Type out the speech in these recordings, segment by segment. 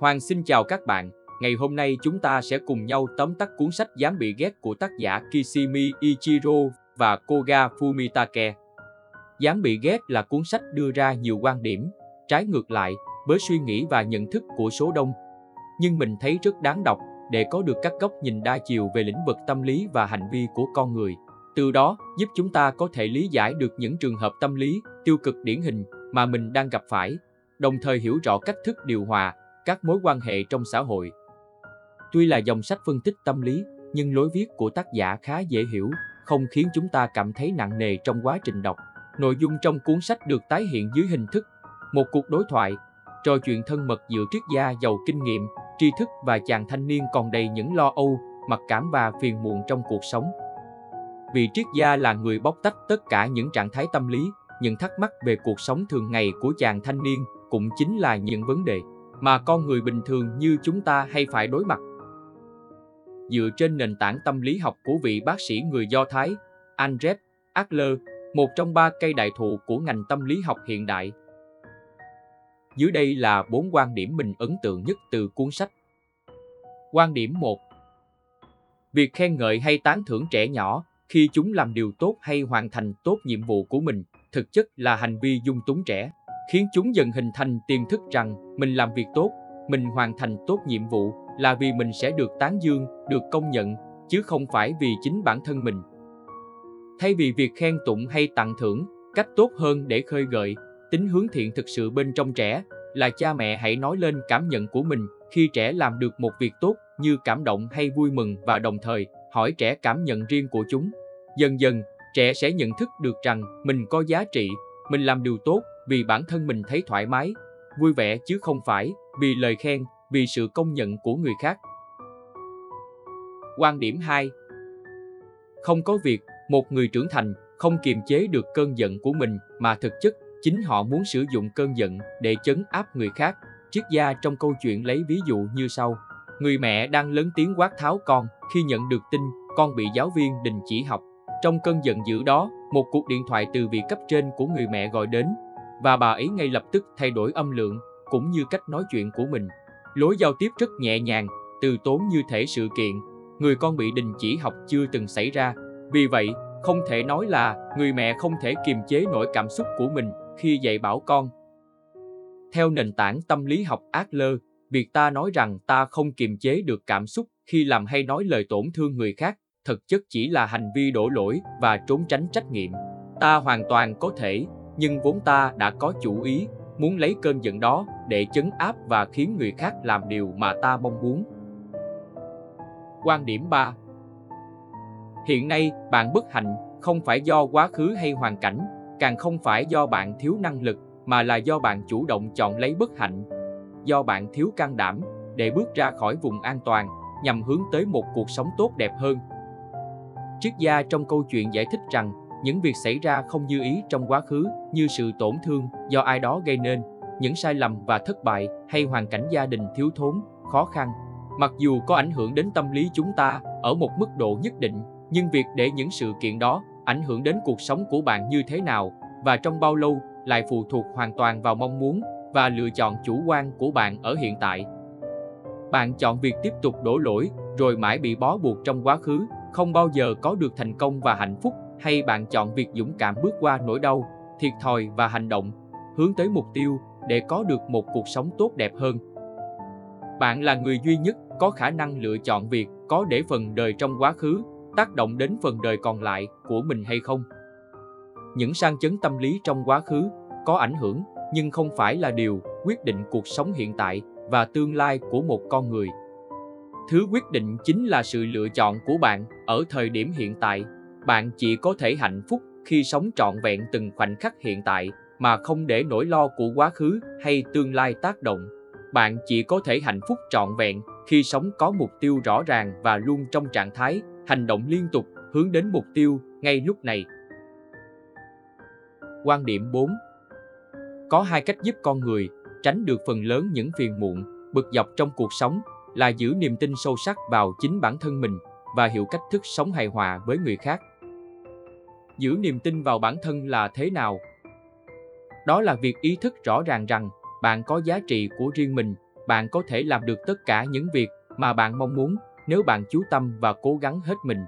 Hoàng xin chào các bạn. Ngày hôm nay chúng ta sẽ cùng nhau tóm tắt cuốn sách Dám bị ghét của tác giả Kishimi Ichiro và Koga Fumitake. Dám bị ghét là cuốn sách đưa ra nhiều quan điểm, trái ngược lại với suy nghĩ và nhận thức của số đông. Nhưng mình thấy rất đáng đọc để có được các góc nhìn đa chiều về lĩnh vực tâm lý và hành vi của con người. Từ đó giúp chúng ta có thể lý giải được những trường hợp tâm lý tiêu cực điển hình mà mình đang gặp phải, đồng thời hiểu rõ cách thức điều hòa các mối quan hệ trong xã hội. Tuy là dòng sách phân tích tâm lý, nhưng lối viết của tác giả khá dễ hiểu, không khiến chúng ta cảm thấy nặng nề trong quá trình đọc. Nội dung trong cuốn sách được tái hiện dưới hình thức một cuộc đối thoại, trò chuyện thân mật giữa triết gia giàu kinh nghiệm, tri thức và chàng thanh niên còn đầy những lo âu, mặc cảm và phiền muộn trong cuộc sống. Vị triết gia là người bóc tách tất cả những trạng thái tâm lý, những thắc mắc về cuộc sống thường ngày của chàng thanh niên cũng chính là những vấn đề mà con người bình thường như chúng ta hay phải đối mặt. Dựa trên nền tảng tâm lý học của vị bác sĩ người Do Thái, Andrzej Adler, một trong ba cây đại thụ của ngành tâm lý học hiện đại. Dưới đây là bốn quan điểm mình ấn tượng nhất từ cuốn sách. Quan điểm 1 Việc khen ngợi hay tán thưởng trẻ nhỏ khi chúng làm điều tốt hay hoàn thành tốt nhiệm vụ của mình thực chất là hành vi dung túng trẻ khiến chúng dần hình thành tiềm thức rằng mình làm việc tốt, mình hoàn thành tốt nhiệm vụ là vì mình sẽ được tán dương, được công nhận, chứ không phải vì chính bản thân mình. Thay vì việc khen tụng hay tặng thưởng, cách tốt hơn để khơi gợi, tính hướng thiện thực sự bên trong trẻ là cha mẹ hãy nói lên cảm nhận của mình khi trẻ làm được một việc tốt như cảm động hay vui mừng và đồng thời hỏi trẻ cảm nhận riêng của chúng. Dần dần, trẻ sẽ nhận thức được rằng mình có giá trị, mình làm điều tốt vì bản thân mình thấy thoải mái, vui vẻ chứ không phải vì lời khen, vì sự công nhận của người khác. Quan điểm 2 Không có việc một người trưởng thành không kiềm chế được cơn giận của mình mà thực chất chính họ muốn sử dụng cơn giận để chấn áp người khác. Triết gia trong câu chuyện lấy ví dụ như sau. Người mẹ đang lớn tiếng quát tháo con khi nhận được tin con bị giáo viên đình chỉ học. Trong cơn giận dữ đó, một cuộc điện thoại từ vị cấp trên của người mẹ gọi đến và bà ấy ngay lập tức thay đổi âm lượng cũng như cách nói chuyện của mình. Lối giao tiếp rất nhẹ nhàng, từ tốn như thể sự kiện, người con bị đình chỉ học chưa từng xảy ra. Vì vậy, không thể nói là người mẹ không thể kiềm chế nổi cảm xúc của mình khi dạy bảo con. Theo nền tảng tâm lý học Adler, việc ta nói rằng ta không kiềm chế được cảm xúc khi làm hay nói lời tổn thương người khác, thực chất chỉ là hành vi đổ lỗi và trốn tránh trách nhiệm. Ta hoàn toàn có thể nhưng vốn ta đã có chủ ý, muốn lấy cơn giận đó để chấn áp và khiến người khác làm điều mà ta mong muốn. Quan điểm 3 Hiện nay, bạn bất hạnh không phải do quá khứ hay hoàn cảnh, càng không phải do bạn thiếu năng lực, mà là do bạn chủ động chọn lấy bất hạnh. Do bạn thiếu can đảm để bước ra khỏi vùng an toàn nhằm hướng tới một cuộc sống tốt đẹp hơn. Triết gia trong câu chuyện giải thích rằng những việc xảy ra không như ý trong quá khứ như sự tổn thương do ai đó gây nên, những sai lầm và thất bại hay hoàn cảnh gia đình thiếu thốn, khó khăn. Mặc dù có ảnh hưởng đến tâm lý chúng ta ở một mức độ nhất định, nhưng việc để những sự kiện đó ảnh hưởng đến cuộc sống của bạn như thế nào và trong bao lâu lại phụ thuộc hoàn toàn vào mong muốn và lựa chọn chủ quan của bạn ở hiện tại. Bạn chọn việc tiếp tục đổ lỗi rồi mãi bị bó buộc trong quá khứ, không bao giờ có được thành công và hạnh phúc hay bạn chọn việc dũng cảm bước qua nỗi đau, thiệt thòi và hành động, hướng tới mục tiêu để có được một cuộc sống tốt đẹp hơn. Bạn là người duy nhất có khả năng lựa chọn việc có để phần đời trong quá khứ tác động đến phần đời còn lại của mình hay không. Những sang chấn tâm lý trong quá khứ có ảnh hưởng nhưng không phải là điều quyết định cuộc sống hiện tại và tương lai của một con người. Thứ quyết định chính là sự lựa chọn của bạn ở thời điểm hiện tại bạn chỉ có thể hạnh phúc khi sống trọn vẹn từng khoảnh khắc hiện tại mà không để nỗi lo của quá khứ hay tương lai tác động. Bạn chỉ có thể hạnh phúc trọn vẹn khi sống có mục tiêu rõ ràng và luôn trong trạng thái hành động liên tục hướng đến mục tiêu ngay lúc này. Quan điểm 4 Có hai cách giúp con người tránh được phần lớn những phiền muộn, bực dọc trong cuộc sống là giữ niềm tin sâu sắc vào chính bản thân mình và hiểu cách thức sống hài hòa với người khác giữ niềm tin vào bản thân là thế nào đó là việc ý thức rõ ràng rằng bạn có giá trị của riêng mình bạn có thể làm được tất cả những việc mà bạn mong muốn nếu bạn chú tâm và cố gắng hết mình.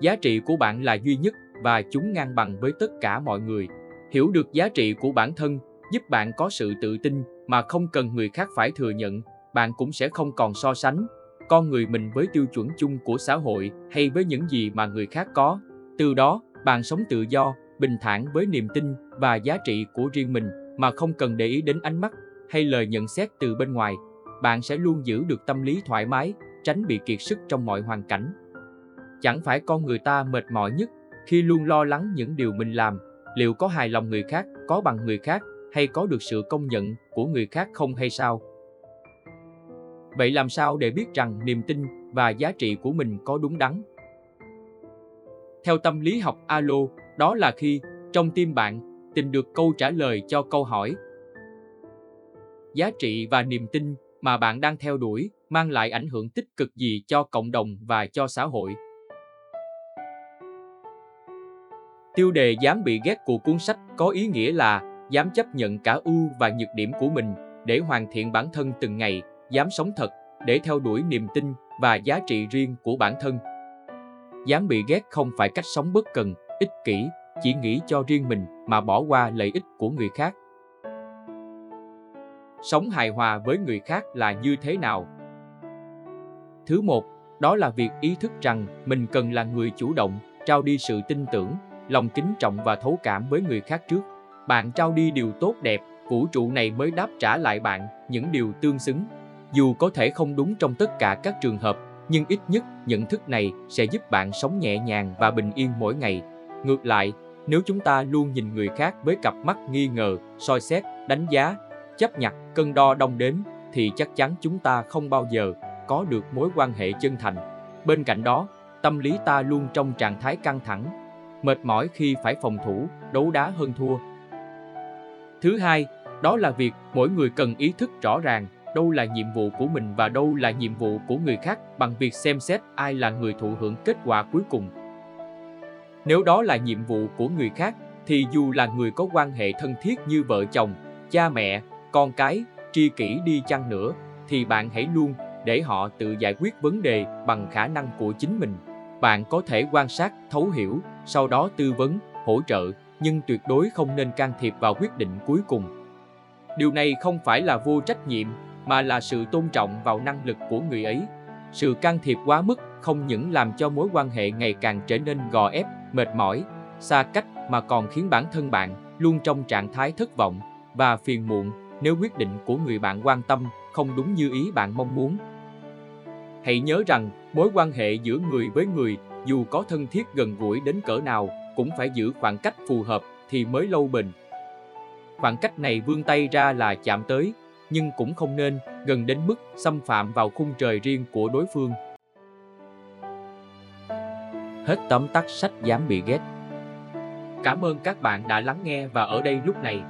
Giá trị của bạn là duy nhất và chúng ngang bằng với tất cả mọi người. Hiểu được giá trị của bản thân giúp bạn có sự tự tin mà không cần người khác phải thừa nhận, bạn cũng sẽ không còn so sánh con người mình với tiêu chuẩn chung của xã hội hay với những gì mà người khác có. Từ đó, bạn sống tự do, bình thản với niềm tin và giá trị của riêng mình mà không cần để ý đến ánh mắt hay lời nhận xét từ bên ngoài. Bạn sẽ luôn giữ được tâm lý thoải mái, tránh bị kiệt sức trong mọi hoàn cảnh. Chẳng phải con người ta mệt mỏi nhất khi luôn lo lắng những điều mình làm, liệu có hài lòng người khác, có bằng người khác hay có được sự công nhận của người khác không hay sao? Vậy làm sao để biết rằng niềm tin và giá trị của mình có đúng đắn? Theo tâm lý học Alo, đó là khi trong tim bạn tìm được câu trả lời cho câu hỏi giá trị và niềm tin mà bạn đang theo đuổi mang lại ảnh hưởng tích cực gì cho cộng đồng và cho xã hội. Tiêu đề dám bị ghét của cuốn sách có ý nghĩa là dám chấp nhận cả ưu và nhược điểm của mình để hoàn thiện bản thân từng ngày, dám sống thật để theo đuổi niềm tin và giá trị riêng của bản thân. Dám bị ghét không phải cách sống bất cần, ích kỷ, chỉ nghĩ cho riêng mình mà bỏ qua lợi ích của người khác. Sống hài hòa với người khác là như thế nào? Thứ một, đó là việc ý thức rằng mình cần là người chủ động, trao đi sự tin tưởng, lòng kính trọng và thấu cảm với người khác trước. Bạn trao đi điều tốt đẹp, vũ trụ này mới đáp trả lại bạn những điều tương xứng. Dù có thể không đúng trong tất cả các trường hợp, nhưng ít nhất nhận thức này sẽ giúp bạn sống nhẹ nhàng và bình yên mỗi ngày. Ngược lại, nếu chúng ta luôn nhìn người khác với cặp mắt nghi ngờ, soi xét, đánh giá, chấp nhặt, cân đo đong đếm, thì chắc chắn chúng ta không bao giờ có được mối quan hệ chân thành. Bên cạnh đó, tâm lý ta luôn trong trạng thái căng thẳng, mệt mỏi khi phải phòng thủ, đấu đá hơn thua. Thứ hai, đó là việc mỗi người cần ý thức rõ ràng đâu là nhiệm vụ của mình và đâu là nhiệm vụ của người khác bằng việc xem xét ai là người thụ hưởng kết quả cuối cùng. Nếu đó là nhiệm vụ của người khác, thì dù là người có quan hệ thân thiết như vợ chồng, cha mẹ, con cái, tri kỷ đi chăng nữa, thì bạn hãy luôn để họ tự giải quyết vấn đề bằng khả năng của chính mình. Bạn có thể quan sát, thấu hiểu, sau đó tư vấn, hỗ trợ, nhưng tuyệt đối không nên can thiệp vào quyết định cuối cùng. Điều này không phải là vô trách nhiệm, mà là sự tôn trọng vào năng lực của người ấy. Sự can thiệp quá mức không những làm cho mối quan hệ ngày càng trở nên gò ép, mệt mỏi, xa cách mà còn khiến bản thân bạn luôn trong trạng thái thất vọng và phiền muộn nếu quyết định của người bạn quan tâm không đúng như ý bạn mong muốn. Hãy nhớ rằng, mối quan hệ giữa người với người, dù có thân thiết gần gũi đến cỡ nào, cũng phải giữ khoảng cách phù hợp thì mới lâu bền. Khoảng cách này vươn tay ra là chạm tới, nhưng cũng không nên gần đến mức xâm phạm vào khung trời riêng của đối phương. Hết tóm tắt sách dám bị ghét. Cảm ơn các bạn đã lắng nghe và ở đây lúc này